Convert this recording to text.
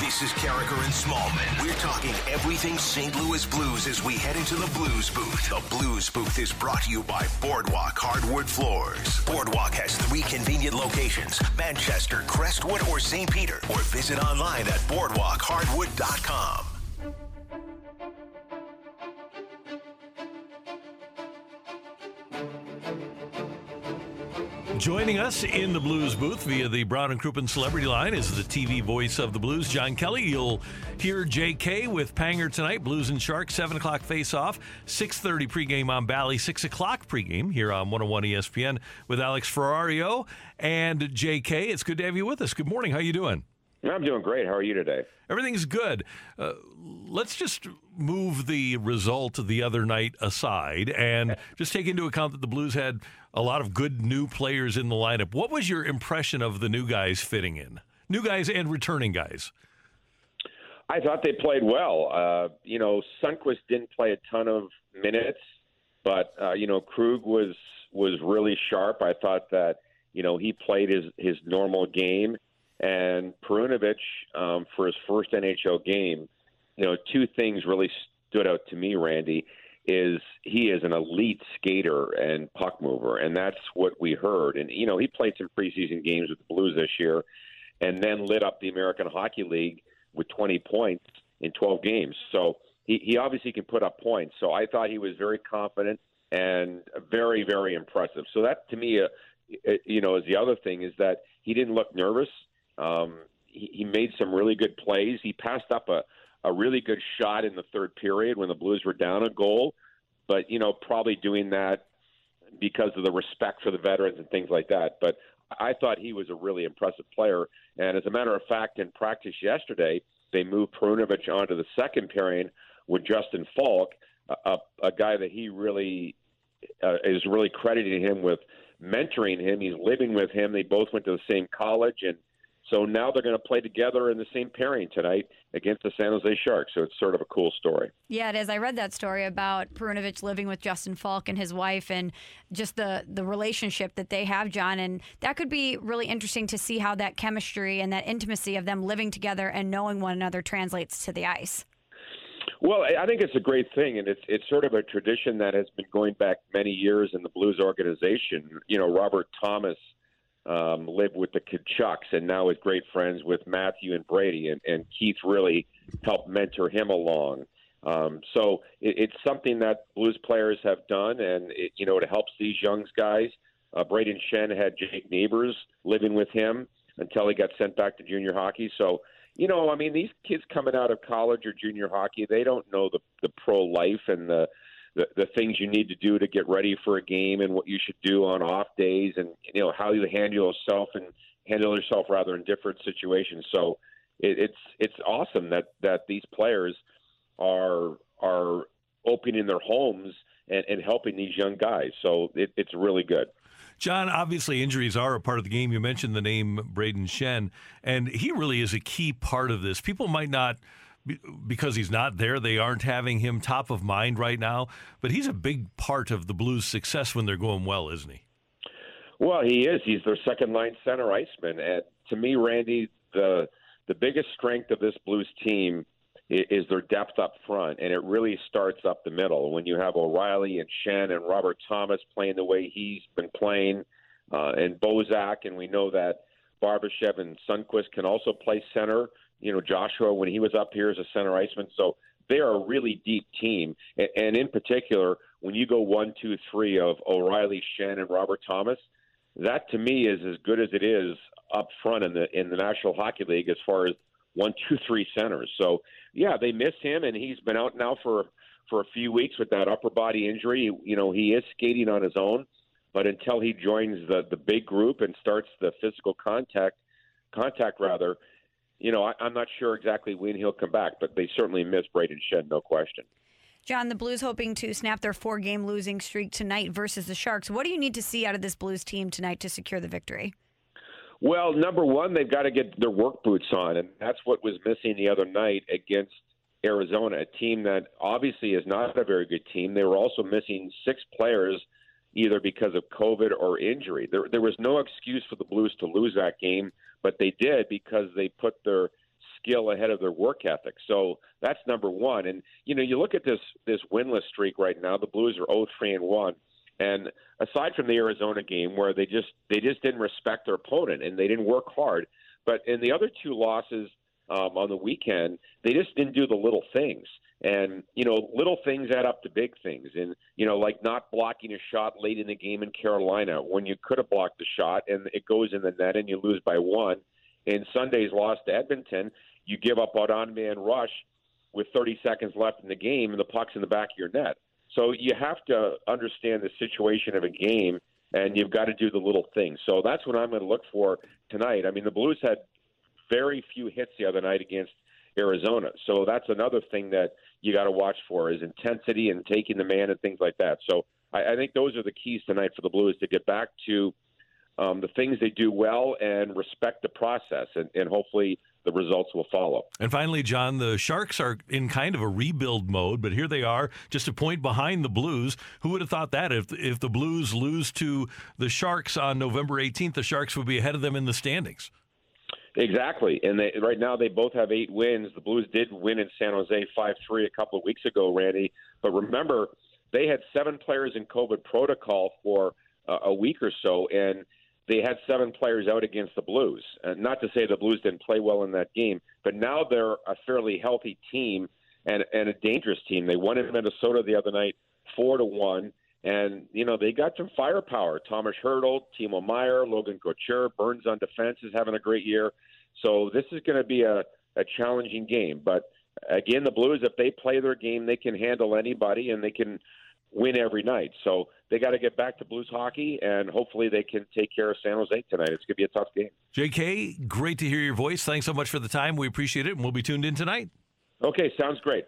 This is Karraker and Smallman. We're talking everything St. Louis Blues as we head into the Blues Booth. The Blues Booth is brought to you by Boardwalk Hardwood Floors. Boardwalk has three convenient locations Manchester, Crestwood, or St. Peter. Or visit online at boardwalkhardwood.com. Joining us in the Blues booth via the Brown and Crouppen Celebrity Line is the TV voice of the Blues, John Kelly. You'll hear J.K. with Panger tonight. Blues and Sharks, seven o'clock face-off, six thirty pregame on Bally, six o'clock pregame here on 101 ESPN with Alex Ferrario and J.K. It's good to have you with us. Good morning. How you doing? I'm doing great. How are you today? Everything's good. Uh, let's just move the result of the other night aside and just take into account that the Blues had a lot of good new players in the lineup. What was your impression of the new guys fitting in? New guys and returning guys. I thought they played well. Uh, you know, Sundqvist didn't play a ton of minutes, but uh, you know, Krug was was really sharp. I thought that you know he played his his normal game, and Perunovich um, for his first NHL game. You know, two things really stood out to me, Randy. Is he is an elite skater and puck mover, and that's what we heard. And you know, he played some preseason games with the Blues this year, and then lit up the American Hockey League with 20 points in 12 games. So he, he obviously can put up points. So I thought he was very confident and very, very impressive. So that to me, uh, it, you know, is the other thing is that he didn't look nervous. Um, he, he made some really good plays. He passed up a, a really good shot in the third period when the Blues were down a goal, but you know, probably doing that because of the respect for the veterans and things like that. But I thought he was a really impressive player. And as a matter of fact, in practice yesterday, they moved Perunovich onto the second pairing with Justin Faulk, a, a, guy that he really uh, is really crediting him with mentoring him. He's living with him. They both went to the same college, and so now they're going to play together in the same pairing tonight against the San Jose Sharks. So it's sort of a cool story. Yeah, it is. I read that story about Perunovich living with Justin Faulk and his wife, and just the the relationship that they have, John. And that could be really interesting to see how that chemistry and that intimacy of them living together and knowing one another translates to the ice. Well, I think it's a great thing, and it's it's sort of a tradition that has been going back many years in the Blues organization. You know, Robert Thomas um, lived with the Tkachuks, and now is great friends with Matthew and Brady, and, and Keith really helped mentor him along. Um, so it, it's something that Blues players have done, and it, you know it helps these young guys. Uh, Brayden Schenn had Jake Neighbors living with him until he got sent back to junior hockey. So you know, I mean, these kids coming out of college or junior hockey, they don't know the the pro life and the the, the things you need to do to get ready for a game and what you should do on off days and you know how you handle yourself and handle yourself rather in different situations. So it, it's it's awesome that that these players are are opening their homes and, and helping these young guys. So it, it's really good. John, obviously injuries are a part of the game. You mentioned the name Brayden Schenn, and he really is a key part of this. People might not, because he's not there, they aren't having him top of mind right now, but he's a big part of the Blues' success when they're going well, isn't he? Well, he is. He's their second line center iceman. And to me, Randy, the the biggest strength of this Blues team is their depth up front, and it really starts up the middle. When you have O'Reilly and Schenn and Robert Thomas playing the way he's been playing, uh, and Bozak, and we know that Barbashev and Sundqvist can also play center. You know, Joshua when he was up here as a center iceman, so they are a really deep team. And, and in particular, when you go one, two, three of O'Reilly, and Robert Thomas, that to me is as good as it is up front in the in the National Hockey League as far as one, two, three centers. So yeah, they miss him, and he's been out now for for a few weeks with that upper body injury. You know, he is skating on his own, but until he joins the the big group and starts the physical contact contact rather, you know, I, I'm not sure exactly when he'll come back, but they certainly miss Brayden Schenn, no question. John, the Blues hoping to snap their four game losing streak tonight versus the Sharks. What do you need to see out of this Blues team tonight to secure the victory? Well, number one, they've got to get their work boots on, and that's what was missing the other night against Arizona, a team that obviously is not a very good team. They were also missing six players either because of COVID or injury. There, there was no excuse for the Blues to lose that game, but they did because they put their skill ahead of their work ethic. So that's number one. And you know, you look at this this winless streak right now. The Blues are 0 3 and one. And aside from the Arizona game where they just they just didn't respect their opponent and they didn't work hard, but in the other two losses um, on the weekend, they just didn't do the little things. And you know, little things add up to big things. And you know, like not blocking a shot late in the game in Carolina when you could have blocked the shot and it goes in the net and you lose by one. In Sunday's loss to Edmonton, you give up an on-man rush with 30 seconds left in the game and the puck's in the back of your net. So you have to understand the situation of a game, and you've got to do the little things. So that's what I'm going to look for tonight. I mean, the Blues had very few hits the other night against Arizona, so that's another thing that you got to watch for is intensity and taking the man and things like that. So I, I think those are the keys tonight for the Blues to get back to um, the things they do well and respect the process, and, and hopefully the results will follow. And finally, John, the Sharks are in kind of a rebuild mode, but here they are, just a point behind the Blues. Who would have thought that if if the Blues lose to the Sharks on November 18th, the Sharks would be ahead of them in the standings? Exactly, and they, right now they both have eight wins. The Blues did win in San Jose five three a couple of weeks ago, Randy. But remember, they had seven players in COVID protocol for uh, a week or so, and they had seven players out against the Blues. And not to say the Blues didn't play well in that game, but now they're a fairly healthy team and and a dangerous team. They won in Minnesota the other night, four to one, and you know they got some firepower. Tomas Hertl, Timo Meier, Logan Couture, Burns on defense is having a great year. So this is going to be a, a challenging game, but again, the Blues, if they play their game, they can handle anybody and they can win every night. So they got to get back to Blues hockey, and hopefully they can take care of San Jose tonight. It's going to be a tough game. JK, great to hear your voice. Thanks so much for the time. We appreciate it, and we'll be tuned in tonight. Okay, sounds great.